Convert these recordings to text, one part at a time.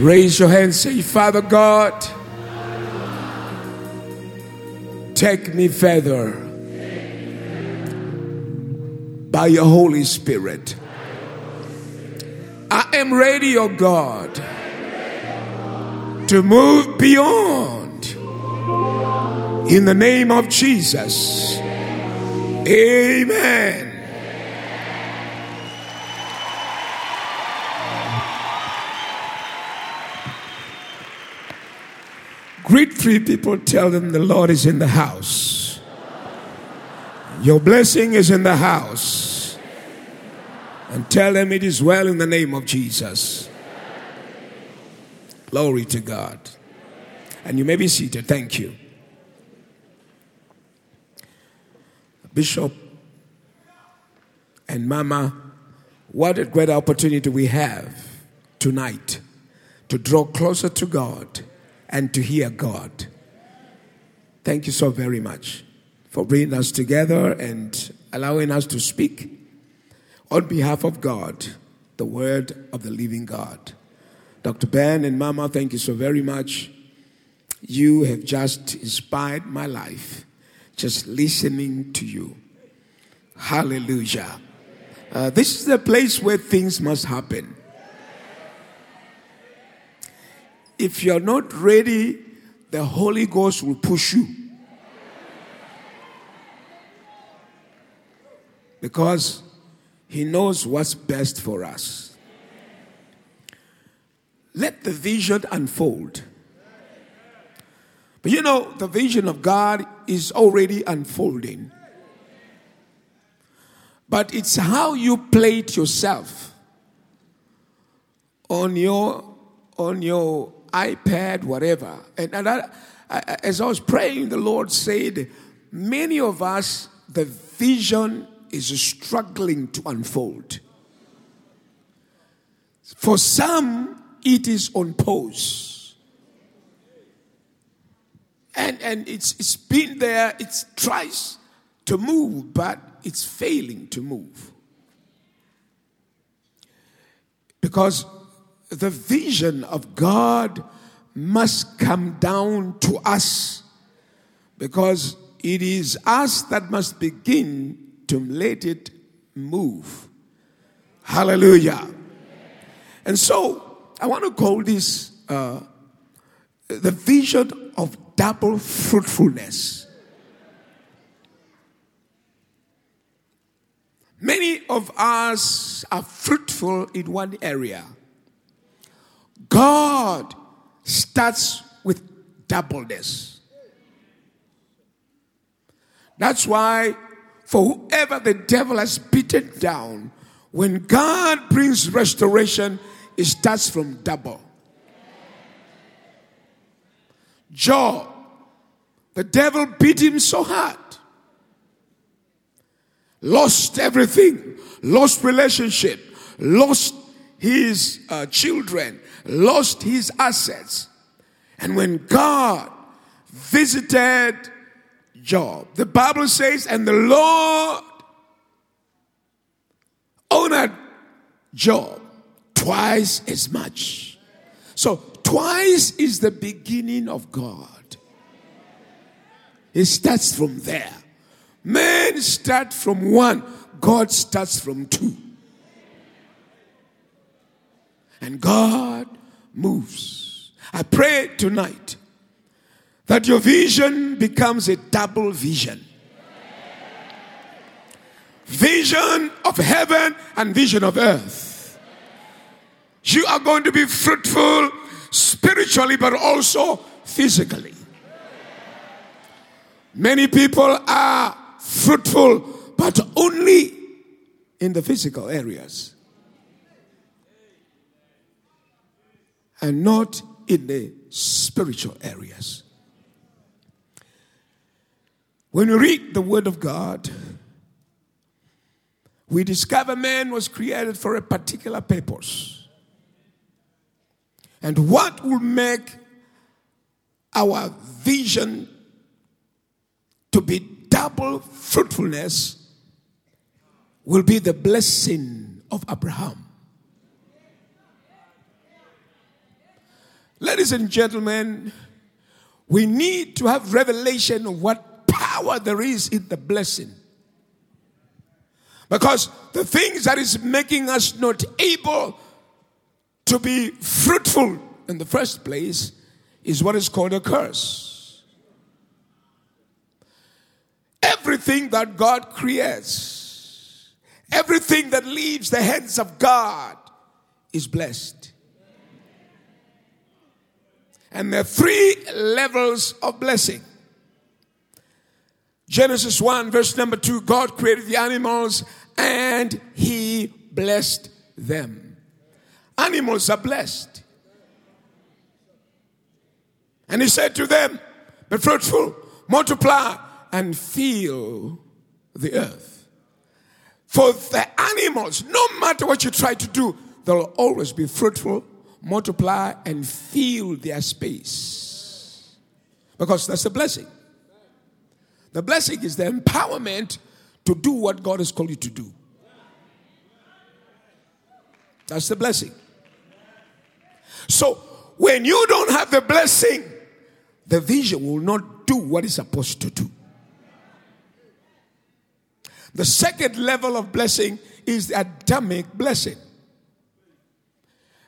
Raise your hand, say, Father God, take me further by your Holy Spirit. I am ready, O oh God, to move beyond in the name of Jesus. Amen. Greet three people, tell them the Lord is in the house. Your blessing is in the house. And tell them it is well in the name of Jesus. Glory to God. And you may be seated. Thank you. Bishop and Mama, what a great opportunity we have tonight to draw closer to God and to hear God. Thank you so very much for bringing us together and allowing us to speak on behalf of God, the word of the living God. Dr. Ben and Mama, thank you so very much. You have just inspired my life just listening to you. Hallelujah. Uh, this is the place where things must happen. If you're not ready, the Holy Ghost will push you. Because He knows what's best for us. Let the vision unfold. But you know, the vision of God is already unfolding. But it's how you plate yourself on your on your iPad, whatever. And, and I, I, as I was praying, the Lord said, Many of us, the vision is struggling to unfold. For some, it is on pause. And, and it's, it's been there, it tries to move, but it's failing to move. Because the vision of God must come down to us because it is us that must begin to let it move. Hallelujah. And so I want to call this uh, the vision of double fruitfulness. Many of us are fruitful in one area God starts with doubleness. That's why, for whoever the devil has beaten down, when God brings restoration, it starts from double. Job, the devil beat him so hard, lost everything, lost relationship, lost his uh, children, lost his assets. And when God visited Job, the Bible says, and the Lord honored Job twice as much. So, twice is the beginning of God. It starts from there. Men start from one, God starts from two. And God moves. I pray tonight that your vision becomes a double vision vision of heaven and vision of earth. You are going to be fruitful spiritually, but also physically. Many people are fruitful, but only in the physical areas. And not in the spiritual areas. When we read the Word of God, we discover man was created for a particular purpose. And what will make our vision to be double fruitfulness will be the blessing of Abraham. Ladies and gentlemen, we need to have revelation of what power there is in the blessing. Because the things that is making us not able to be fruitful in the first place is what is called a curse. Everything that God creates, everything that leaves the hands of God is blessed. And there are three levels of blessing. Genesis 1, verse number 2 God created the animals and he blessed them. Animals are blessed. And he said to them, Be fruitful, multiply, and fill the earth. For the animals, no matter what you try to do, they'll always be fruitful, multiply, and fill their space. Because that's the blessing. The blessing is the empowerment to do what God has called you to do. That's the blessing. So, when you don't have the blessing, the vision will not do what it's supposed to do. The second level of blessing is the Adamic blessing.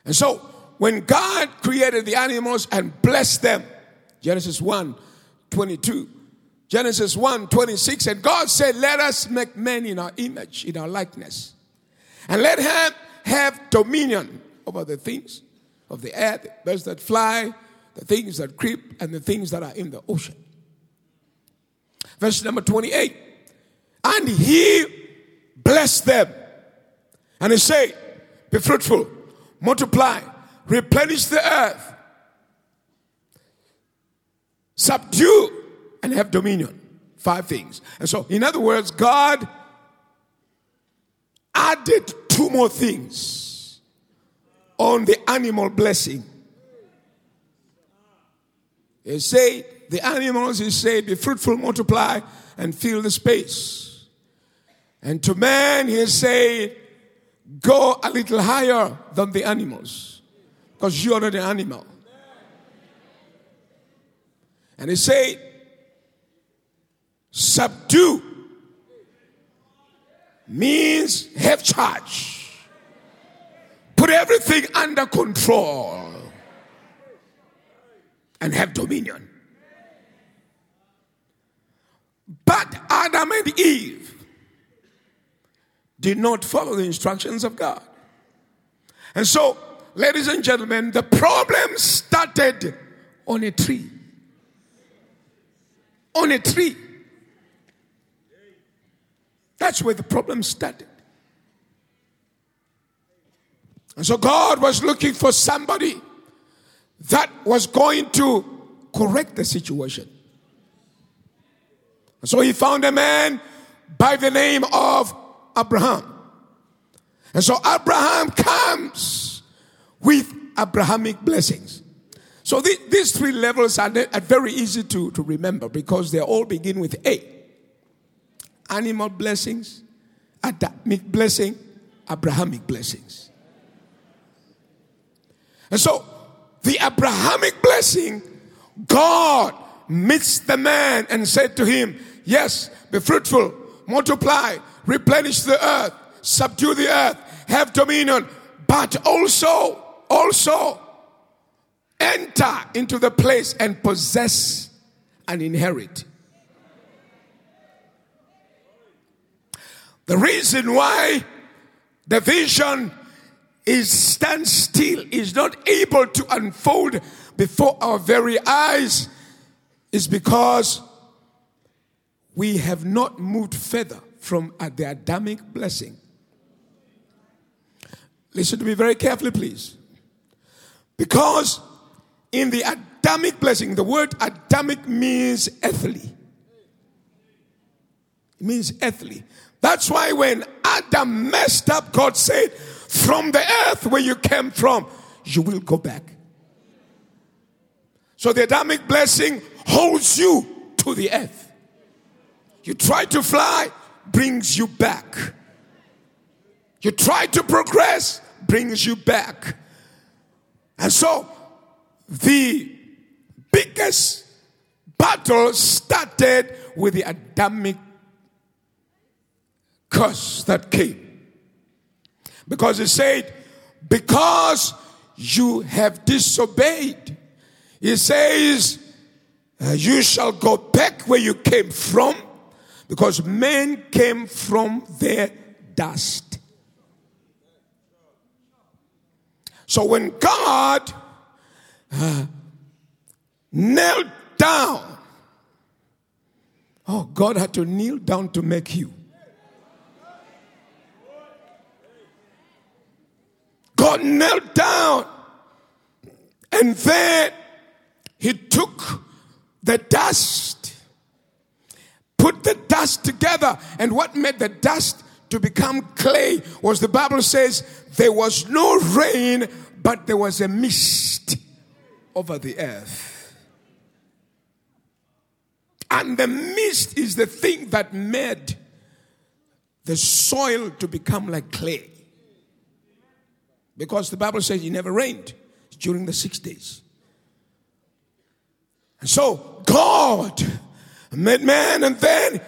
And so, when God created the animals and blessed them, Genesis 1 22, Genesis 1 26, and God said, Let us make men in our image, in our likeness, and let him have dominion over the things of the air, the birds that fly, the things that creep, and the things that are in the ocean. Verse number 28 And he blessed them, and he said, Be fruitful, multiply, replenish the earth, subdue, and have dominion. Five things. And so, in other words, God added two more things on the animal blessing. He said, the animals, he said, be fruitful, multiply, and fill the space. And to man, he said, go a little higher than the animals, because you are not an animal. And he said, subdue means have charge, put everything under control and have dominion. But Adam and Eve did not follow the instructions of God. And so, ladies and gentlemen, the problem started on a tree. On a tree. That's where the problem started. And so God was looking for somebody that was going to correct the situation. And so he found a man by the name of Abraham. And so Abraham comes with Abrahamic blessings. So the, these three levels are, are very easy to, to remember because they all begin with A animal blessings, Adamic blessing, Abrahamic blessings. And so the Abrahamic blessing, God meets the man and said to him, Yes, be fruitful, multiply, replenish the earth, subdue the earth, have dominion, but also, also enter into the place and possess and inherit. The reason why the vision is stand still, is not able to unfold before our very eyes, is because we have not moved further from the Adamic blessing. Listen to me very carefully, please. Because in the Adamic blessing, the word Adamic means earthly. It means earthly. That's why when Adam messed up, God said, From the earth where you came from, you will go back. So the Adamic blessing holds you to the earth. You try to fly, brings you back. You try to progress, brings you back. And so the biggest battle started with the Adamic curse that came. Because it said, because you have disobeyed, he says, uh, you shall go back where you came from because men came from their dust. So when God uh, knelt down, oh, God had to kneel down to make you. God knelt down and then he took the dust, put the dust together. And what made the dust to become clay was the Bible says there was no rain, but there was a mist over the earth. And the mist is the thing that made the soil to become like clay. Because the Bible says it never rained during the six days. And so God made man and then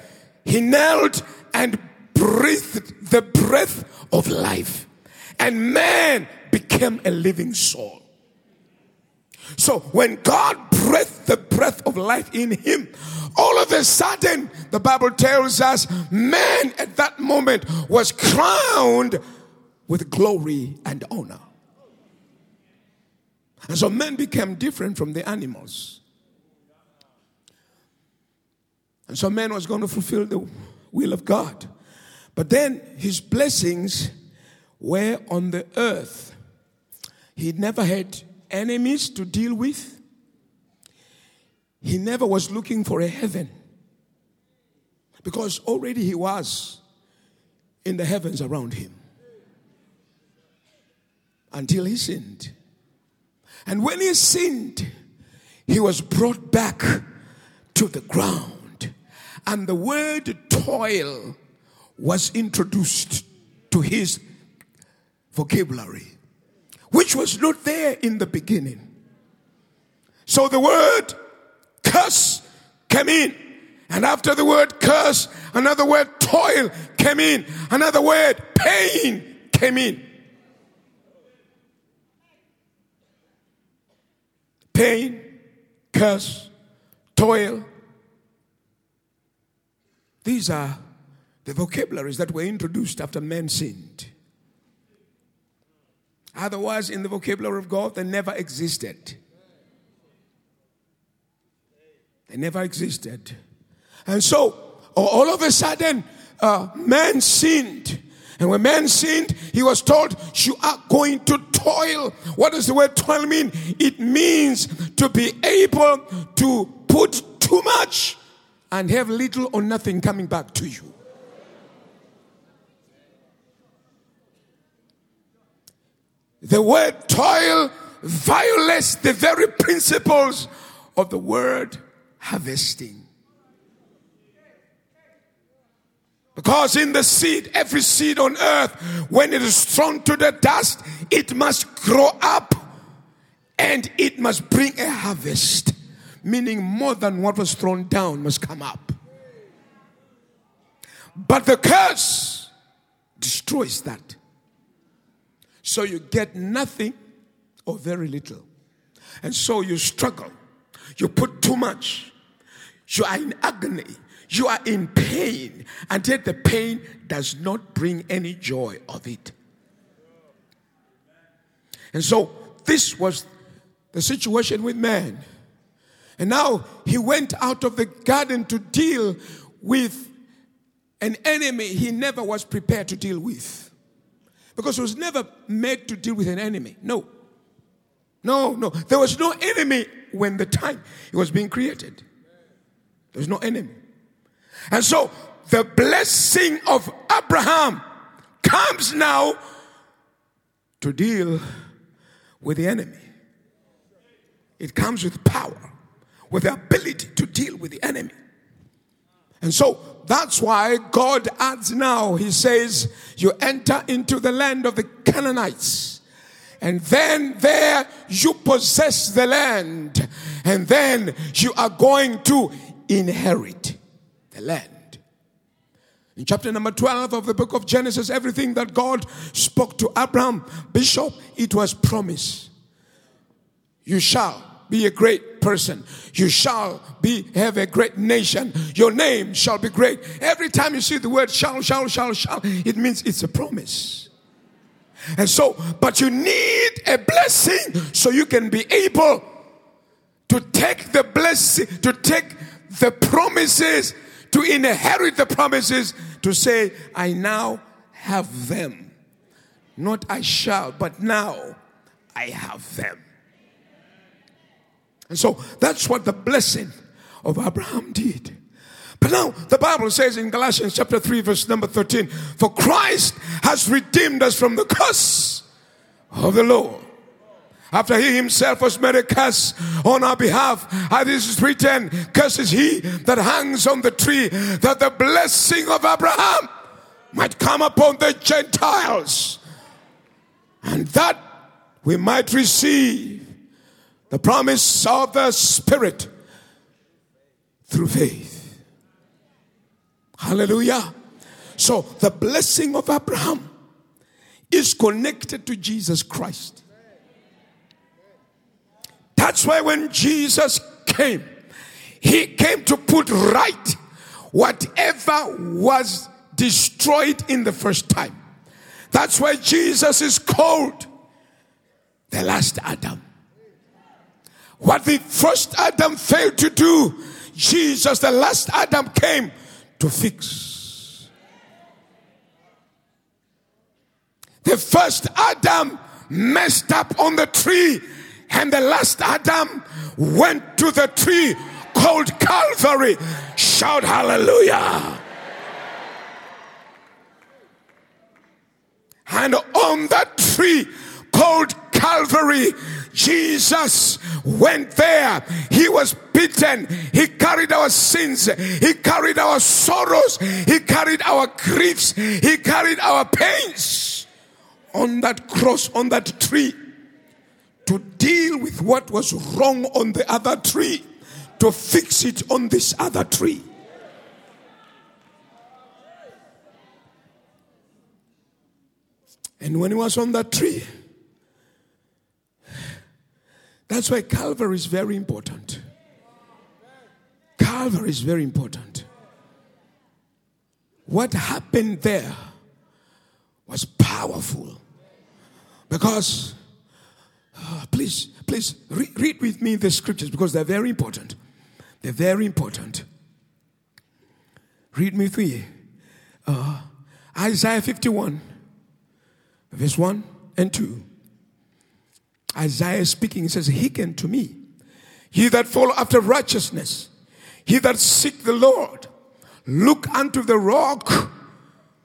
he knelt and breathed the breath of life. And man became a living soul. So when God breathed the breath of life in him, all of a sudden, the Bible tells us, man at that moment was crowned with glory and honor. And so men became different from the animals. And so man was going to fulfill the will of God. But then his blessings were on the earth. He never had enemies to deal with. He never was looking for a heaven. Because already he was in the heavens around him. Until he sinned. And when he sinned, he was brought back to the ground and the word toil was introduced to his vocabulary, which was not there in the beginning. So the word curse came in. And after the word curse, another word toil came in. Another word pain came in. Pain, curse, toil, these are the vocabularies that were introduced after man sinned. Otherwise, in the vocabulary of God, they never existed. They never existed. And so, all of a sudden, uh, man sinned. And when man sinned, he was told, You are going to toil. What does the word toil mean? It means to be able to put too much and have little or nothing coming back to you. The word toil violates the very principles of the word harvesting. Because in the seed, every seed on earth, when it is thrown to the dust, it must grow up and it must bring a harvest meaning more than what was thrown down must come up. But the curse destroys that. So you get nothing or very little. And so you struggle. You put too much. You are in agony. You are in pain. And yet the pain does not bring any joy of it. And so this was the situation with man. And now he went out of the garden to deal with an enemy he never was prepared to deal with. Because he was never made to deal with an enemy. No. No, no. There was no enemy when the time it was being created. There was no enemy. And so the blessing of Abraham comes now to deal with the enemy. It comes with power with the ability to deal with the enemy. And so that's why God adds now, He says, You enter into the land of the Canaanites, And then there you possess the land. And then you are going to inherit the land. In chapter number 12 of the book of Genesis, everything that God spoke to Abraham, Bishop, it was promise. You shall be a great person. You shall be have a great nation. Your name shall be great. Every time you see the word shall, shall, shall, shall, it means it's a promise. And so, but you need a blessing so you can be able to take the blessing, to take the promises, to inherit the promises, to say, I now have them. Not I shall, but now I have them. And so that's what the blessing of Abraham did. But now the Bible says in Galatians chapter 3, verse number 13, for Christ has redeemed us from the curse of the law. After he himself was made a curse on our behalf, as is written, curses he that hangs on the tree, that the blessing of Abraham might come upon the Gentiles, and that we might receive the promise of the Spirit through faith. Hallelujah. So the blessing of Abraham is connected to Jesus Christ. That's why when Jesus came, he came to put right whatever was destroyed in the first time. That's why Jesus is called the last Adam. What the first Adam failed to do, Jesus, the last Adam, came to fix. The first Adam messed up on the tree, and the last Adam went to the tree called Calvary. Shout hallelujah. And on that tree called Calvary, Jesus went there. He was beaten. He carried our sins. He carried our sorrows. He carried our griefs. He carried our pains on that cross, on that tree, to deal with what was wrong on the other tree, to fix it on this other tree. And when he was on that tree, that's why Calvary is very important. Calvary is very important. What happened there was powerful. Because, uh, please, please re- read with me the scriptures because they're very important. They're very important. Read me through uh, Isaiah 51, verse 1 and 2. Isaiah speaking, he says, Hearken to me, he that follow after righteousness, he that seek the Lord, look unto the rock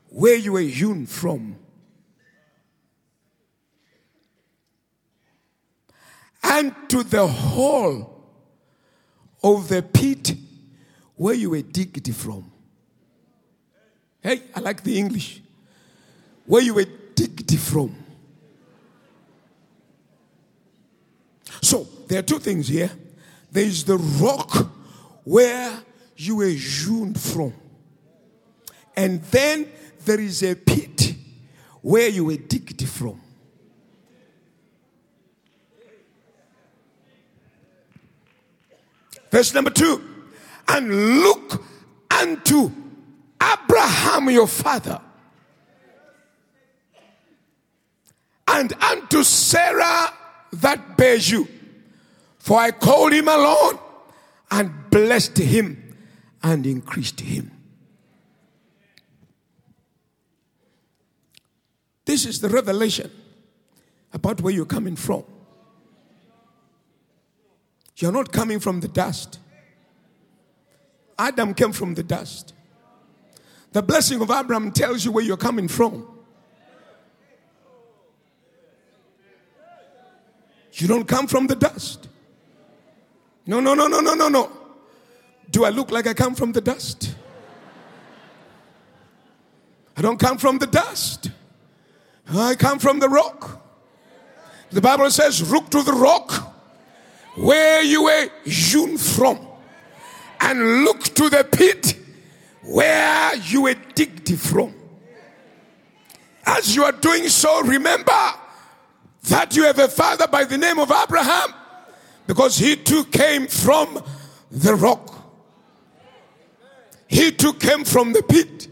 where you were hewn from. And to the hole of the pit where you were digged from. Hey, I like the English. Where you were digged from. So there are two things here. There is the rock where you were hewn from. And then there is a pit where you were digged from. Verse number two. And look unto Abraham your father and unto Sarah that bears you. For I called him alone and blessed him and increased him. This is the revelation about where you're coming from. You're not coming from the dust. Adam came from the dust. The blessing of Abraham tells you where you're coming from. You don't come from the dust. No, no, no, no, no, no, no. Do I look like I come from the dust? I don't come from the dust. I come from the rock. The Bible says, Look to the rock where you were hewn from, and look to the pit where you were digged from. As you are doing so, remember that you have a father by the name of Abraham because he too came from the rock. He too came from the pit.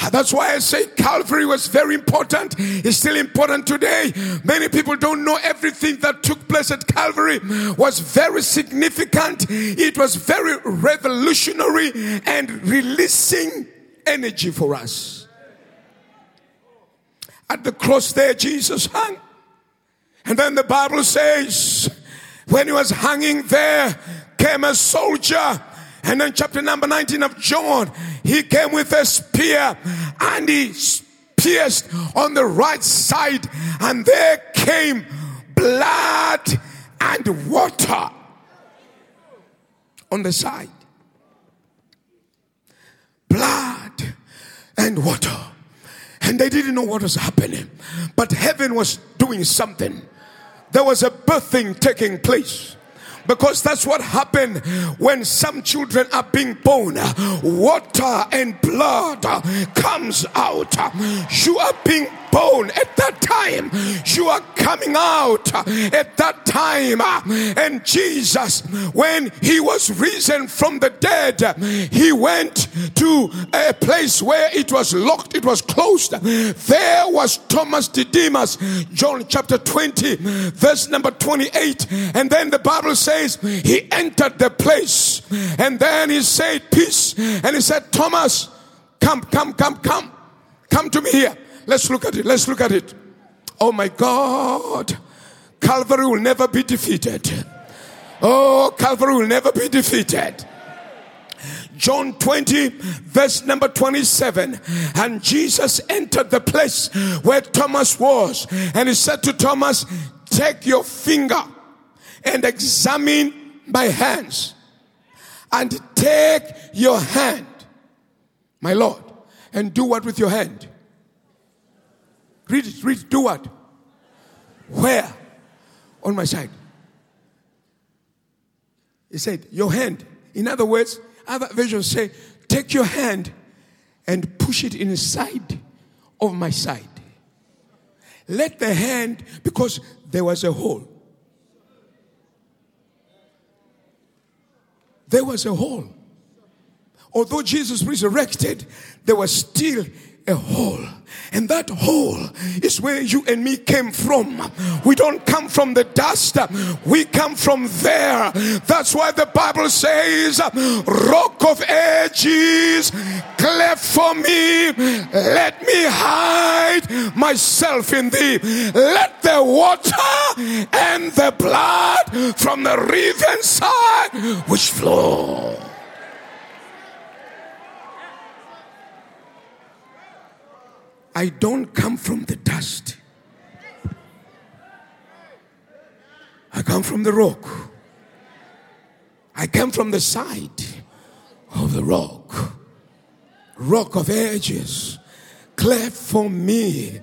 Ah, that's why I say Calvary was very important. It's still important today. Many people don't know everything that took place at Calvary was very significant. It was very revolutionary and releasing energy for us. At the cross there, Jesus hung. And then the Bible says, when he was hanging there, came a soldier. And then chapter number 19 of John, he came with a spear and he pierced on the right side. And there came blood and water on the side. Blood and water. And they didn't know what was happening. But heaven was doing something. There was a birthing taking place because that's what happened when some children are being born. Water and blood comes out. You are being born at that time. You are coming out at that time. And Jesus, when he was risen from the dead, he went to a place where it was locked, it was closed. There was Thomas Didymus, John chapter 20, verse number 28. And then the Bible says he entered the place and then he said, Peace. And he said, Thomas, come, come, come, come, come to me here. Let's look at it. Let's look at it. Oh my God. Calvary will never be defeated. Oh, Calvary will never be defeated. John 20, verse number 27. And Jesus entered the place where Thomas was. And he said to Thomas, Take your finger and examine my hands. And take your hand, my Lord, and do what with your hand? Read it, read it. Do what? Where? On my side. He said, Your hand. In other words, other versions say, Take your hand and push it inside of my side. Let the hand, because there was a hole. There was a hole. Although Jesus resurrected, there was still a hole. And that hole is where you and me came from. We don't come from the dust, we come from there. That's why the Bible says, Rock of Ages, cleft for me, let me hide myself in thee. Let the water and the blood from the river side which flow. I don't come from the dust. I come from the rock. I come from the side of the rock. Rock of ages, cleft for me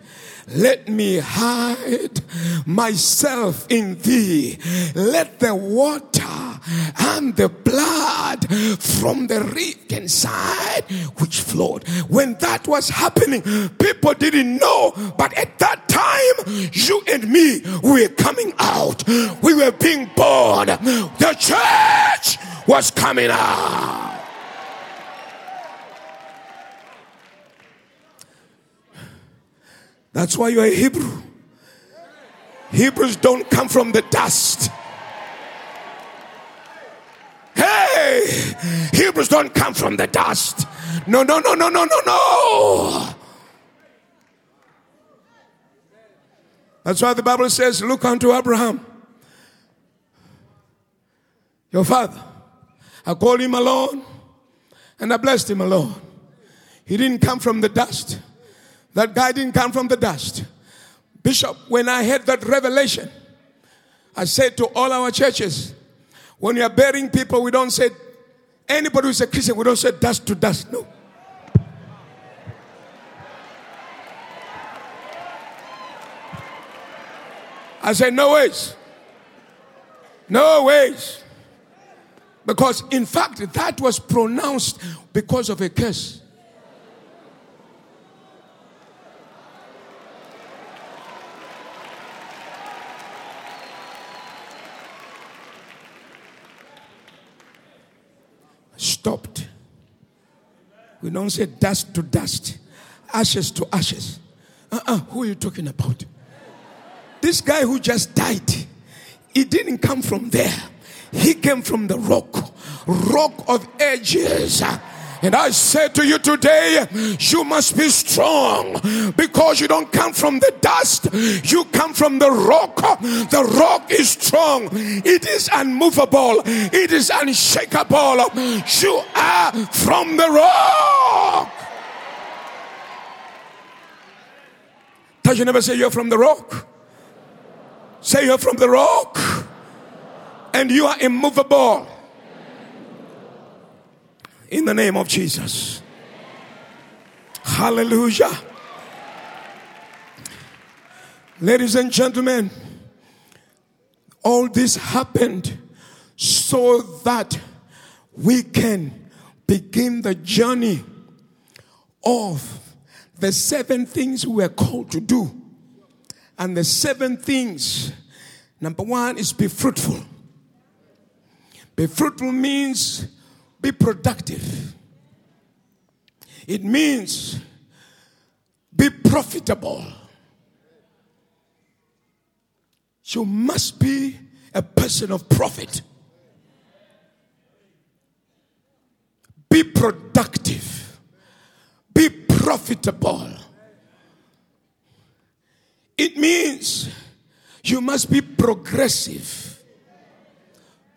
let me hide myself in thee. Let the water and the blood from the rift inside which flowed. When that was happening, people didn't know, but at that time, you and me were coming out. We were being born. The church was coming out. That's why you're a Hebrew. Hebrews don't come from the dust. Hey, Hebrews don't come from the dust. No, no, no, no, no, no, no. That's why the Bible says, Look unto Abraham, your father. I called him alone and I blessed him alone. He didn't come from the dust. That guy didn't come from the dust. Bishop, when I had that revelation, I said to all our churches, when you are burying people, we don't say, anybody who's a Christian, we don't say dust to dust. No. I said, No ways. No ways. Because, in fact, that was pronounced because of a curse. Stopped. We don't say dust to dust, ashes to ashes. Uh uh-uh, uh who are you talking about? This guy who just died, he didn't come from there. He came from the rock, rock of ages. And I said to you today, you must be strong because you don't come from the dust, you come from the rock. The rock is strong, it is unmovable, it is unshakable. You are from the rock. Does you never say you're from the rock? Say you're from the rock and you are immovable. In the name of Jesus. Hallelujah. Ladies and gentlemen, all this happened so that we can begin the journey of the seven things we are called to do. And the seven things number one is be fruitful. Be fruitful means be productive. It means be profitable. You must be a person of profit. Be productive. Be profitable. It means you must be progressive.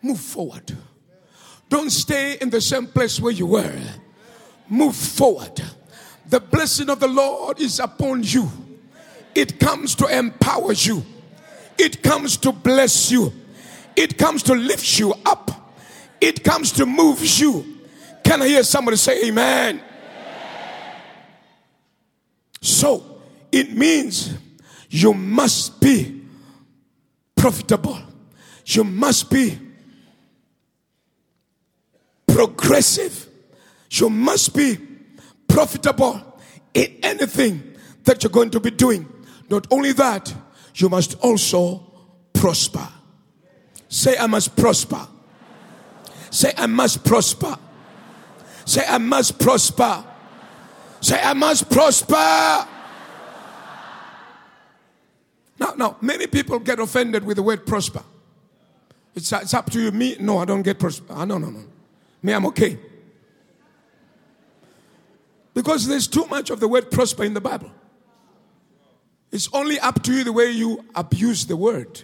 Move forward. Don't stay in the same place where you were. Move forward. The blessing of the Lord is upon you. It comes to empower you. It comes to bless you. It comes to lift you up. It comes to move you. Can I hear somebody say amen? So it means you must be profitable. You must be progressive. You must be profitable in anything that you're going to be doing. Not only that, you must also prosper. Say, I must prosper. Say, I must prosper. Say, I must prosper. Say, I must prosper. Now, now, many people get offended with the word prosper. It's, it's up to you. Me, no, I don't get prosper. Ah, no, no, no. Me, I'm okay. Because there's too much of the word prosper in the Bible. It's only up to you the way you abuse the word.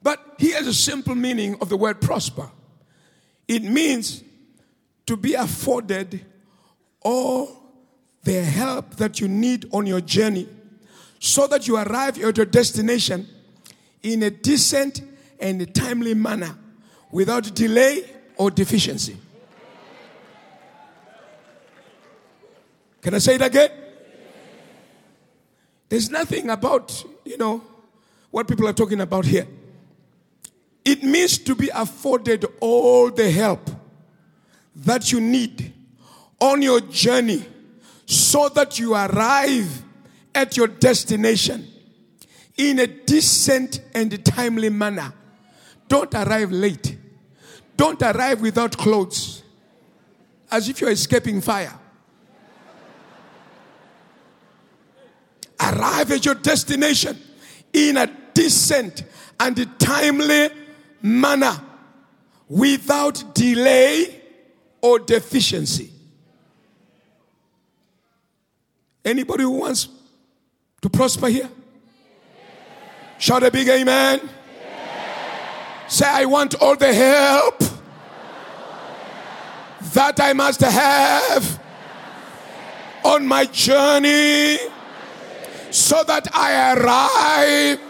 But here's a simple meaning of the word prosper it means to be afforded all the help that you need on your journey so that you arrive at your destination in a decent and a timely manner without delay or deficiency. Can I say it again? There's nothing about, you know, what people are talking about here. It means to be afforded all the help that you need on your journey so that you arrive at your destination in a decent and timely manner. Don't arrive late. Don't arrive without clothes, as if you're escaping fire. Arrive at your destination in a decent and timely manner without delay or deficiency. Anybody who wants to prosper here? Shout a big amen. Say, I want all the help that I must have on my journey so that I arrive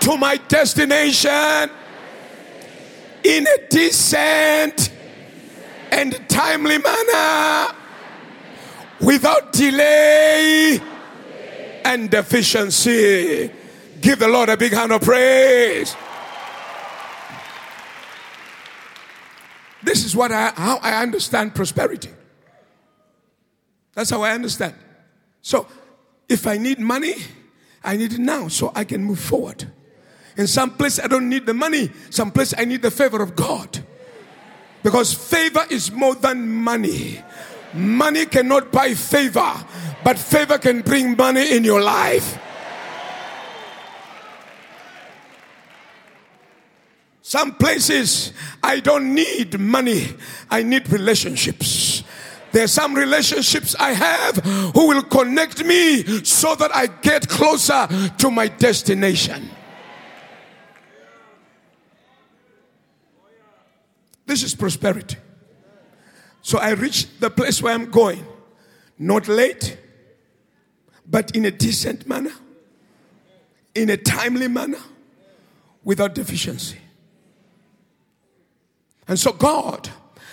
to my destination in a decent and timely manner without delay and deficiency. Give the Lord a big hand of praise. This is what I, how I understand prosperity. That's how I understand. So, if I need money, I need it now so I can move forward. In some place, I don't need the money. Some place, I need the favor of God. Because favor is more than money. Money cannot buy favor, but favor can bring money in your life. Some places I don't need money, I need relationships. There are some relationships I have who will connect me so that I get closer to my destination. This is prosperity. So I reach the place where I'm going, not late, but in a decent manner, in a timely manner, without deficiency. And so God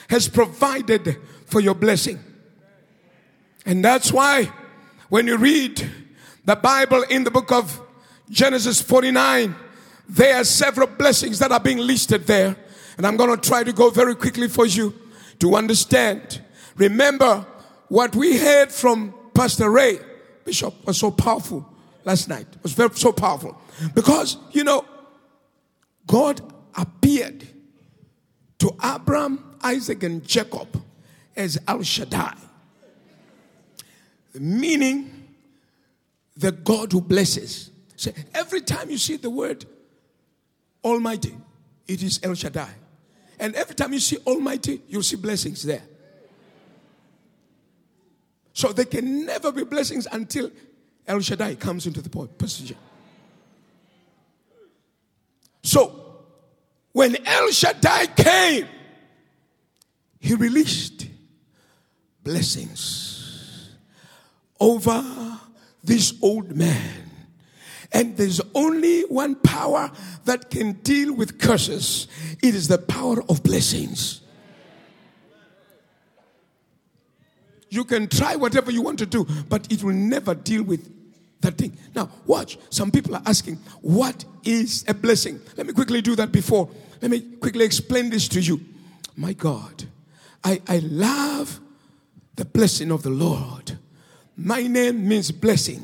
has provided for your blessing. And that's why when you read the Bible in the book of Genesis 49, there are several blessings that are being listed there. And I'm going to try to go very quickly for you to understand. Remember what we heard from Pastor Ray Bishop was so powerful last night. It was very so powerful because you know God appeared to Abraham, Isaac, and Jacob as El Shaddai, meaning the God who blesses. So every time you see the word Almighty, it is El Shaddai. And every time you see Almighty, you'll see blessings there. So there can never be blessings until El Shaddai comes into the position. So when El Shaddai came, he released blessings over this old man. And there's only one power that can deal with curses it is the power of blessings. You can try whatever you want to do, but it will never deal with that thing. Now, watch. Some people are asking, what is a blessing? Let me quickly do that before. Let me quickly explain this to you. My God, I, I love the blessing of the Lord. My name means blessing.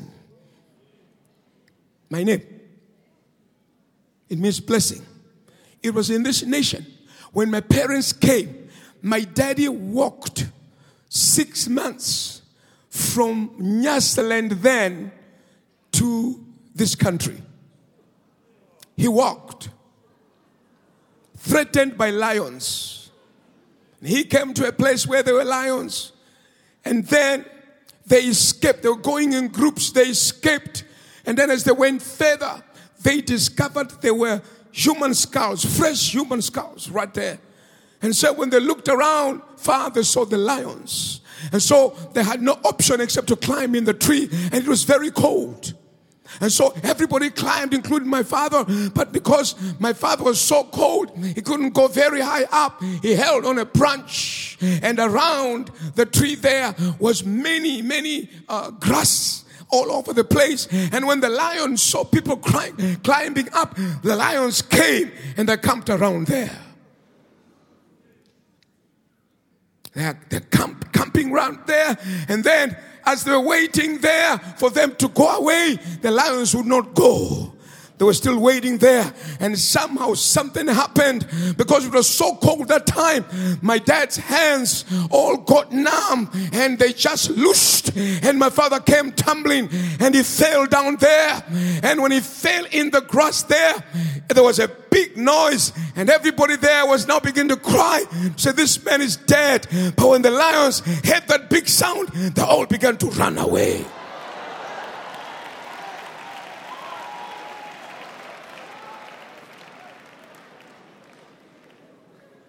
My name. It means blessing. It was in this nation when my parents came. My daddy walked six months from Nyasaland then to this country. He walked, threatened by lions. He came to a place where there were lions, and then they escaped. They were going in groups, they escaped. And then, as they went further, they discovered there were human skulls, fresh human skulls right there. And so when they looked around, far they saw the lions. And so they had no option except to climb in the tree, and it was very cold. And so everybody climbed, including my father. But because my father was so cold, he couldn't go very high up. He held on a branch, and around the tree there was many, many uh, grass all over the place. And when the lions saw people climb, climbing up, the lions came and they camped around there. They're, they're camp, camping around there, and then as they were waiting there for them to go away, the lions would not go. They were still waiting there, and somehow something happened because it was so cold that time. My dad's hands all got numb and they just loosed, and my father came tumbling and he fell down there. And when he fell in the grass there, there was a big noise, and everybody there was now beginning to cry. So this man is dead. But when the lions heard that big sound, they all began to run away.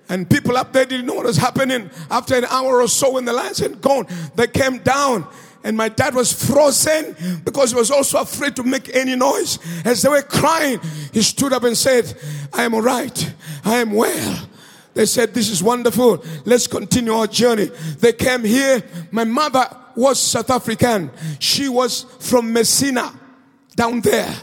And people up there didn't know what was happening. After an hour or so, when the lions had gone, they came down. And my dad was frozen because he was also afraid to make any noise. As they were crying, he stood up and said, I am all right. I am well. They said, This is wonderful. Let's continue our journey. They came here. My mother was South African. She was from Messina down there.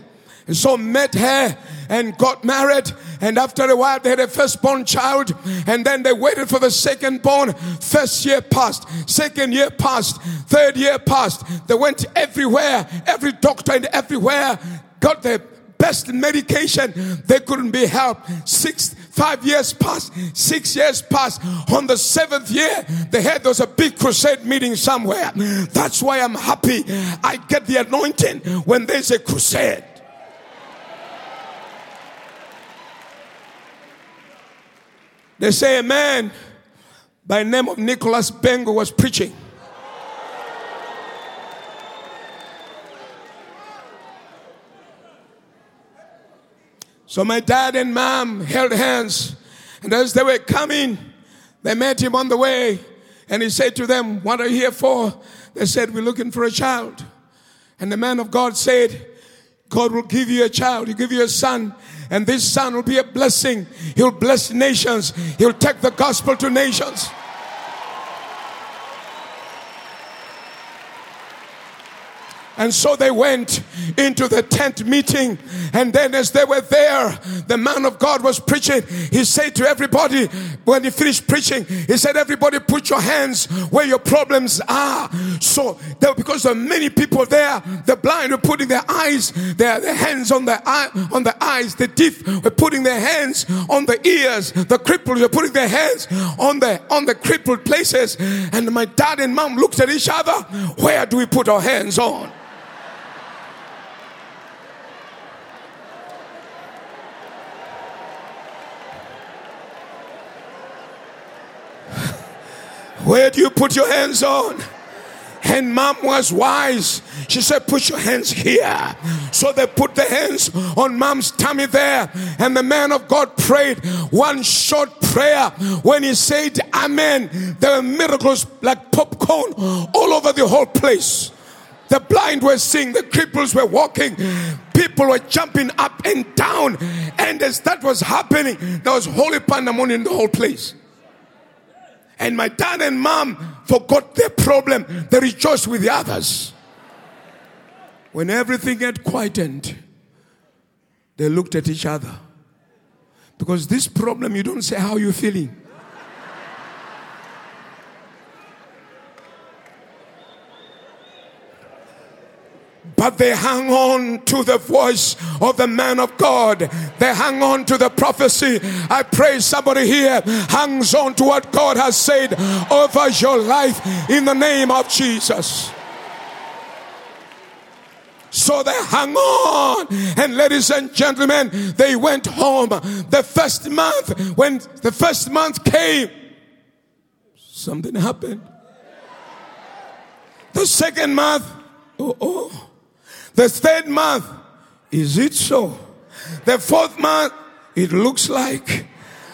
And so met her and got married. And after a while, they had a firstborn child. And then they waited for the second born. First year passed. Second year passed. Third year passed. They went everywhere. Every doctor and everywhere got the best medication. They couldn't be helped. Six, five years passed. Six years passed. On the seventh year, they had there was a big crusade meeting somewhere. That's why I'm happy. I get the anointing when there's a crusade. They say a man by the name of Nicholas Bhengu was preaching. So my dad and mom held hands, and as they were coming, they met him on the way, and he said to them, What are you here for? They said, We're looking for a child. And the man of God said, God will give you a child, He'll give you a son, and this son will be a blessing. He'll bless nations, He'll take the gospel to nations. And so they went into the tent meeting. And then, as they were there, the man of God was preaching. He said to everybody, when he finished preaching, he said, Everybody, put your hands where your problems are. So, there, because there are many people there, the blind were putting their eyes, their, their hands on the eye, on the eyes, the deaf were putting their hands on the ears, the crippled were putting their hands on the on the crippled places. And my dad and mom looked at each other. Where do we put our hands on? Where do you put your hands on? And mom was wise. She said, Put your hands here. So they put the hands on mom's tummy there. And the man of God prayed one short prayer. When he said, Amen, there were miracles like popcorn all over the whole place. The blind were seeing, the cripples were walking, people were jumping up and down. And as that was happening, there was holy pandemonium in the whole place. And my dad and mom forgot their problem. They rejoiced with the others. When everything had quietened, they looked at each other. Because this problem, you don't say how you're feeling. But they hung on to the voice of the man of God. They hung on to the prophecy. I pray somebody here hangs on to what God has said over your life in the name of Jesus. So they hung on. And ladies and gentlemen, they went home. The first month, when the first month came, something happened. The second month, oh, oh. The third month, is it so? The fourth month, it looks like.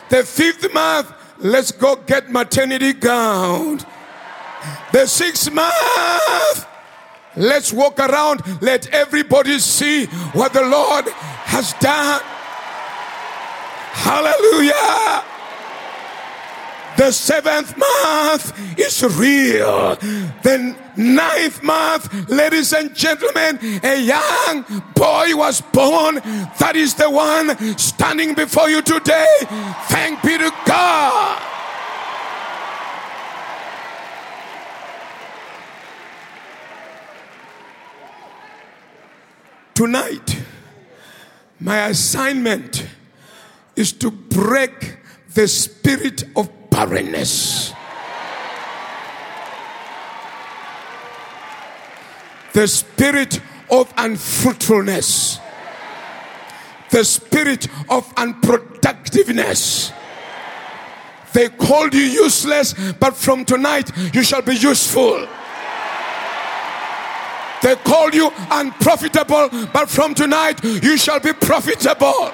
The fifth month, let's go get maternity gown. The sixth month, let's walk around, let everybody see what the Lord has done. Hallelujah. The seventh month is real. The ninth month, ladies and gentlemen, a young boy was born. That is the one standing before you today. Thank be to God. Tonight, my assignment is to break the spirit of barrenness. The spirit of unfruitfulness. The spirit of unproductiveness. They called you useless, but from tonight you shall be useful. They called you unprofitable, but from tonight you shall be profitable.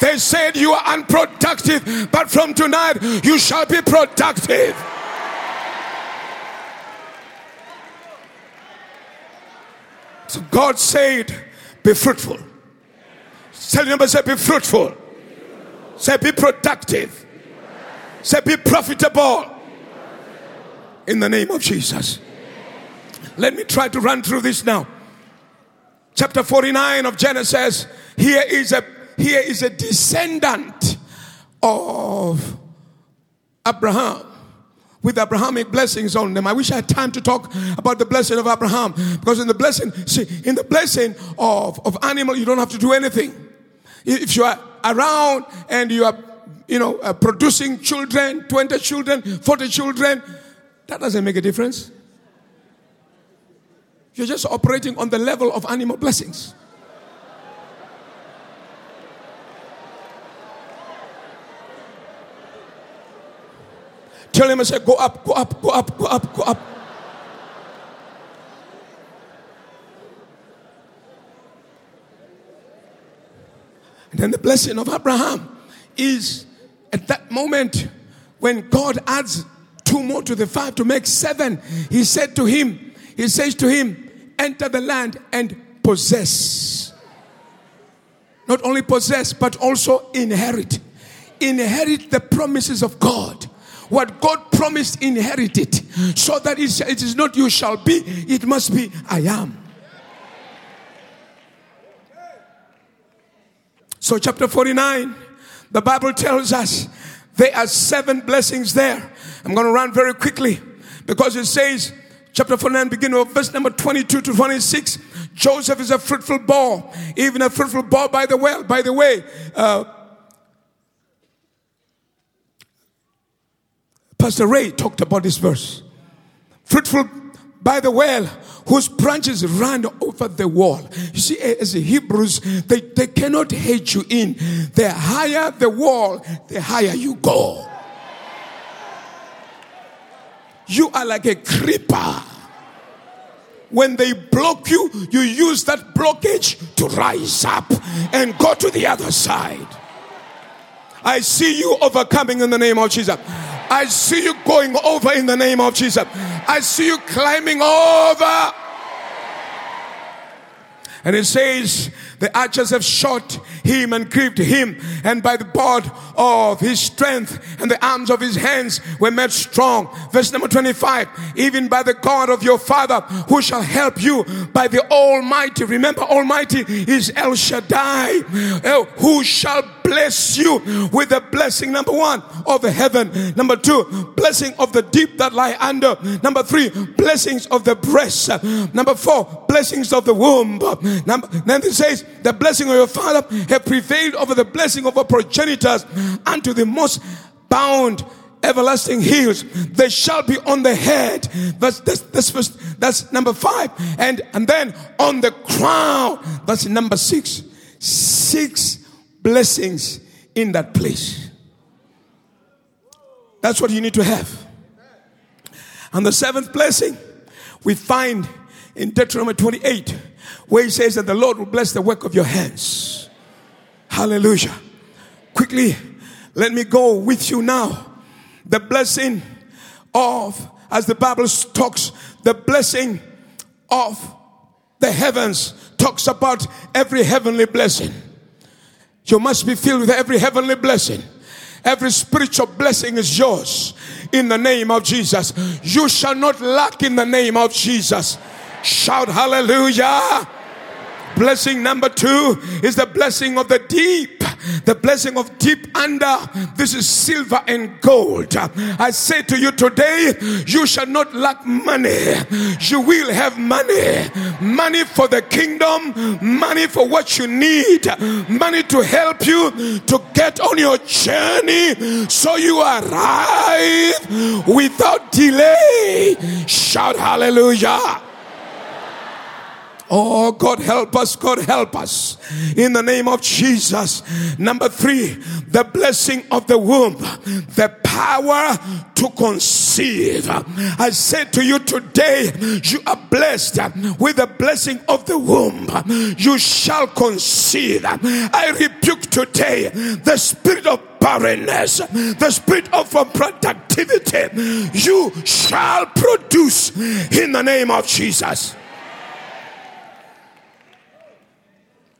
They said you are unproductive, but from tonight you shall be productive. So God said, Be fruitful. Tell your neighbor, say, Be fruitful. Say, Be productive. Say, Be profitable. in the name of Jesus. Let me try to run through this now. Chapter 49 of Genesis. Here is a here is a descendant of Abraham with Abrahamic blessings on them. I wish I had time to talk about the blessing of Abraham because in the blessing, see, in the blessing of, of animal, you don't have to do anything. If you are around and you are, you know, uh, producing children, 20 children, 40 children, that doesn't make a difference. You're just operating on the level of animal blessings. Tell him, I said, go up, go up, go up, go up, go up. And then the blessing of Abraham is at that moment when God adds two more to the five to make seven. He said to him, He says to him, enter the land and possess. Not only possess, but also inherit. Inherit the promises of God. What God promised, inherit it. So that it is not you shall be, it must be I am. So, chapter 49, the Bible tells us there are seven blessings there. I'm going to run very quickly because it says, chapter 49, beginning of verse number 22 to 26, Joseph is a fruitful bough, even a fruitful bough by the well. By the way, uh, Pastor Ray talked about this verse. Fruitful by the well, whose branches run over the wall. You see, as the Hebrews, they, they cannot hedge you in. The higher the wall, the higher you go. You are like a creeper. When they block you, you use that blockage to rise up and go to the other side. I see you overcoming in the name of Jesus. I see you going over in the name of Jesus. I see you climbing over. And it says, the archers have shot him and grieved him, and by the bod of his strength and the arms of his hands were made strong. Verse number 25, even by the God of your father who shall help you by the Almighty. Remember, Almighty is El Shaddai, who shall bless you with the blessing, number one, of the heaven. Number two, blessing of the deep that lie under. Number three, blessings of the breast. Number four, blessings of the womb. Number, then it says, the blessing of your father have prevailed over the blessing of our progenitors unto the most bound everlasting hills. They shall be on the head. That's, that's, that's, that's number five. And, and then on the crown. That's number six. Six blessings in that place. That's what you need to have. And the seventh blessing we find in Deuteronomy 28, where he says that the Lord will bless the work of your hands. Hallelujah. Quickly, let me go with you now. The blessing of, as the Bible talks, the blessing of the heavens talks about every heavenly blessing. You must be filled with every heavenly blessing. Every spiritual blessing is yours in the name of Jesus. You shall not lack in the name of Jesus. Shout hallelujah. Blessing number two is the blessing of the deep. The blessing of deep under. This is silver and gold. I say to you today, you shall not lack money. You will have money. Money for the kingdom, money for what you need, money to help you to get on your journey so you arrive without delay. Shout hallelujah. Oh, God help us, God help us. In the name of Jesus. Number three, the blessing of the womb, the power to conceive. I say to you today, you are blessed with the blessing of the womb. You shall conceive. I rebuke today the spirit of barrenness, the spirit of unproductivity. You shall produce in the name of Jesus.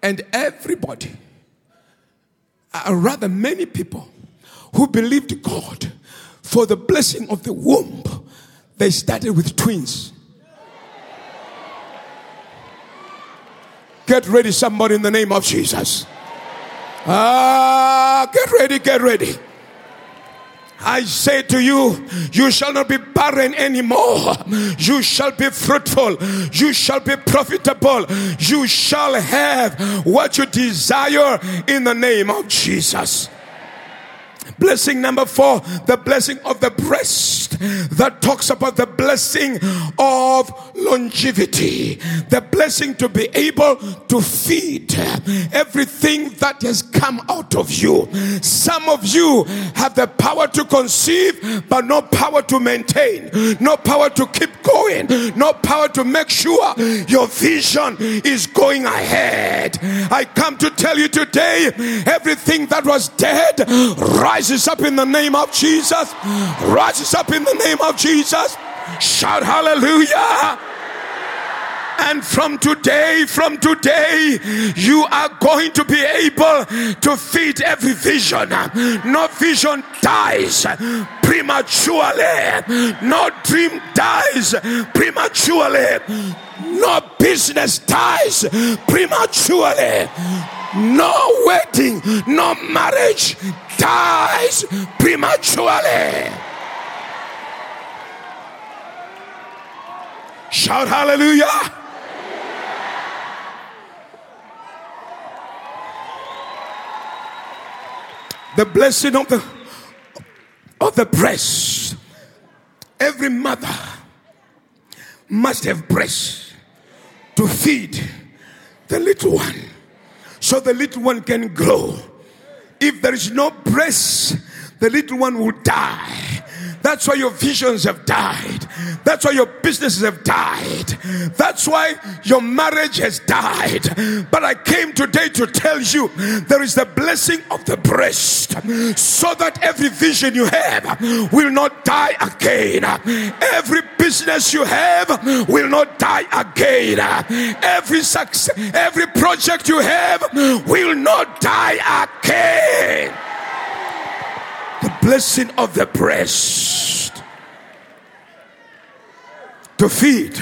And everybody, or rather many people, who believed God for the blessing of the womb, They started with twins. Get ready, somebody, in the name of Jesus. Ah, get ready, get ready. I say to you, you shall not be barren anymore. You shall be fruitful. You shall be profitable. You shall have what you desire in the name of Jesus. Blessing number four, the blessing of the breast that talks about the blessing of longevity, the blessing to be able to feed everything that has come out of you. Some of you have the power to conceive, but no power to maintain, no power to keep going, no power to make sure your vision is going ahead. I come to tell you today everything that was dead rises up in the name of Jesus. Rises up in the name of Jesus. Shout hallelujah. And from today, from today, you are going to be able to feed every vision. No vision dies prematurely. No dream dies prematurely. No business dies prematurely. No wedding, no marriage dies prematurely. Shout hallelujah. The blessing of the of the breast. Every mother must have breast to feed the little one so the little one can grow. If there is no breast, the little one will die. That's why your visions have died. That's why your businesses have died. That's why your marriage has died. But I came today to tell you there is the blessing of the breast so that every vision you have will not die again. Every business you have will not die again. Every success, every project you have will not die again the blessing of the breast to feed.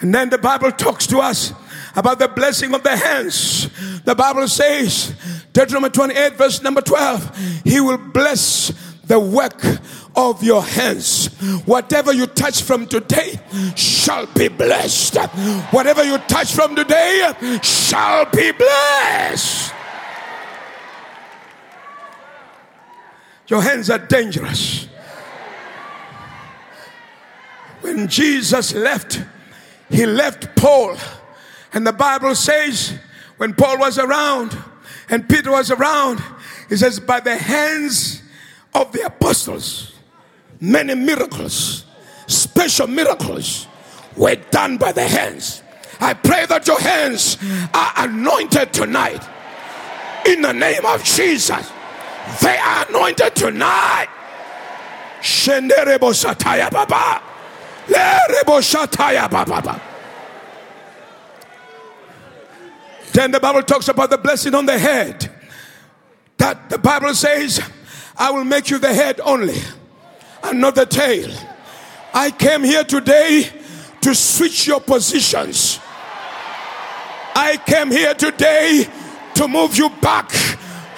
And then the Bible talks to us about the blessing of the hands. The Bible says, Deuteronomy 28, verse number 12, He will bless the work of your hands. Whatever you touch from today shall be blessed. Whatever you touch from today shall be blessed. Your hands are dangerous. When Jesus left, he left Paul. And the Bible says, when Paul was around and Peter was around, he says, by the hands of the apostles, many miracles, special miracles were done by the hands. I pray that your hands are anointed tonight in the name of Jesus. They are anointed tonight. Sataya Baba. Sataya Baba. Then the Bible talks about the blessing on the head. That the Bible says, I will make you the head only and not the tail. I came here today to switch your positions. I came here today to move you back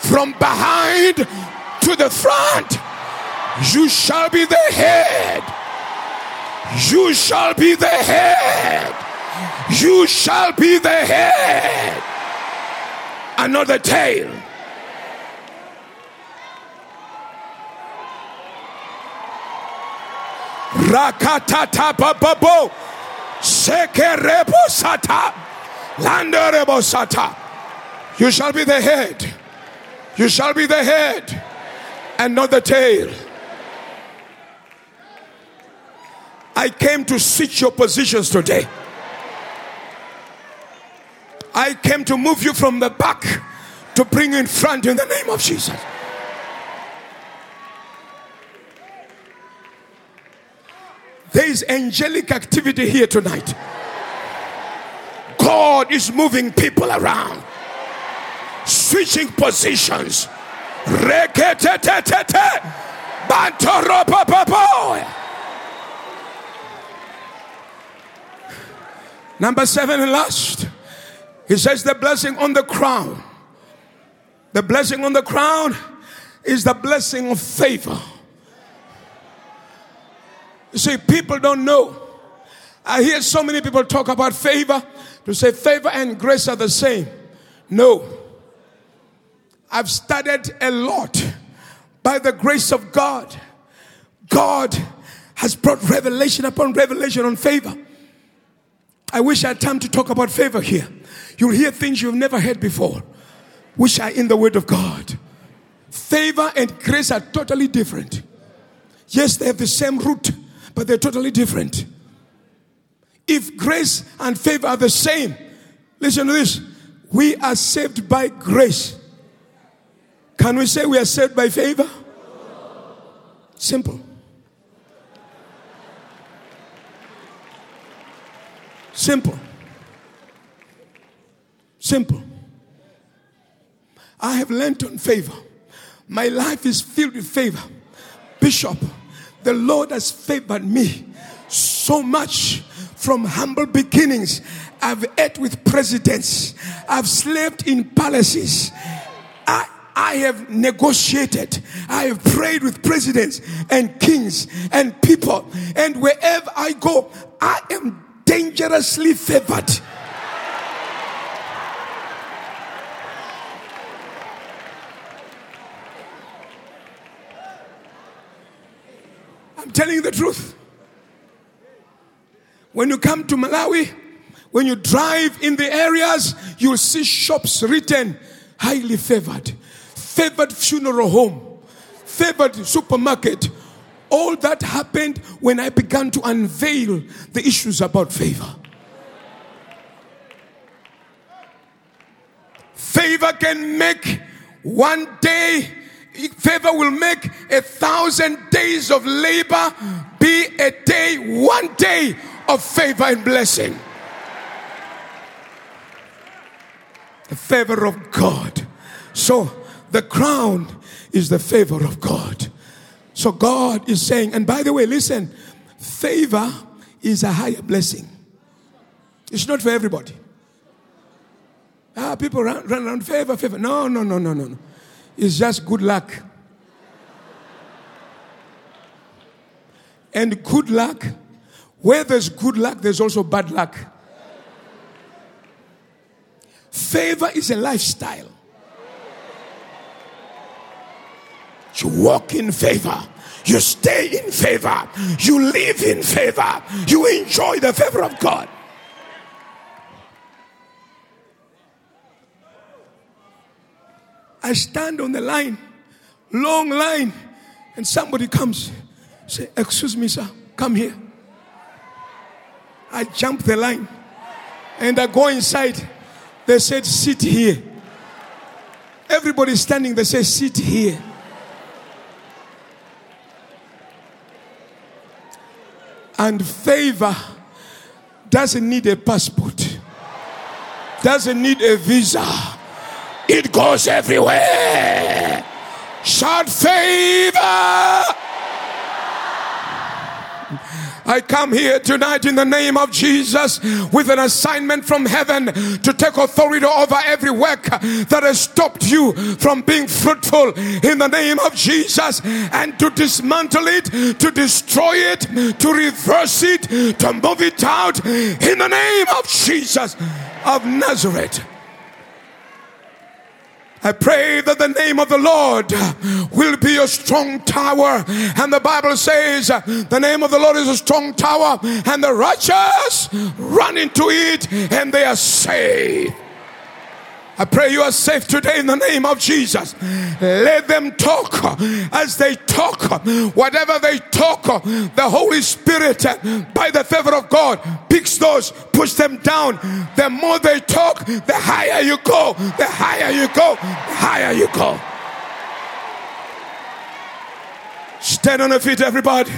from behind to the front. You shall be the head. You shall be the head. You shall be the head. Another tail. Rakatata bababo. Sekerebo sata. Landerebo sata. You shall be the head. You shall be the head and not the tail. I came to switch your positions today. I came to move you from the back to bring you in front in the name of Jesus. There is angelic activity here tonight. God is moving people around switching positions. Number seven and last, he says the blessing on the crown. The blessing on the crown is the blessing of favor. You see, people don't know. I hear so many people talk about favor to say favor and grace are the same. No. I've studied a lot by the grace of God. God has brought revelation upon revelation on favor. I wish I had time to talk about favor here. You'll hear things you've never heard before, which are in the Word of God. Favor and grace are totally different. Yes, they have the same root, but they're totally different. If grace and favor are the same, listen to this. We are saved by grace. Can we say we are saved by favor? Simple. Simple. Simple. I have learned on favor. My life is filled with favor. Bishop, the Lord has favored me so much from humble beginnings. I've ate with presidents. I've slept in palaces. I, I have negotiated. I have prayed with presidents and kings and people. And wherever I go, I am dangerously favored. I'm telling you the truth. When you come to Malawi, when you drive in the areas, you'll see shops written highly favored, favored funeral home, favored supermarket. All that happened when I began to unveil the issues about favor. Favor can make one day, favor will make a thousand days of labor be a day, one day of favor and blessing. The favor of God. So the crown is the favor of God. So God is saying, and by the way, listen, favor is a higher blessing. It's not for everybody. Ah, people run, run around favor, favor. No, no, no, no, no, no. It's just good luck. And good luck where there's good luck, there's also bad luck. Favor is a lifestyle. You walk in favor. You stay in favor. You live in favor. You enjoy the favor of God. I stand on the line, long line, and somebody comes. Say, excuse me, sir, come here. I jump the line and I go inside. They said, Sit here. Everybody standing, they say, Sit here. And favor doesn't need a passport, doesn't need a visa, it goes everywhere. Shout favor. I come here tonight in the name of Jesus with an assignment from heaven to take authority over every work that has stopped you from being fruitful in the name of Jesus and to dismantle it, to destroy it, to reverse it, to move it out in the name of Jesus of Nazareth. I pray that the name of the Lord will be a strong tower. And the Bible says the name of the Lord is a strong tower, and the righteous run into it and they are saved. I pray you are safe today in the name of Jesus. Let them talk as they talk. Whatever they talk, the Holy Spirit, by the favor of God, picks those, push them down. The more they talk, the higher you go. The higher you go. The higher you go. Stand on your feet, everybody.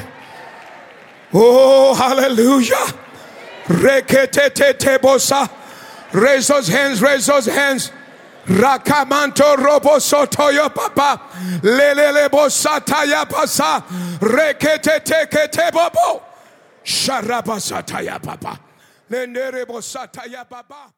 Oh, hallelujah. Raise those hands, raise those hands. Rakamanto robo sotoyo papa. Lelele bosataya pasa. Rekete tekete bobo. Sharaba sataya papa. Lenderebo sataya baba.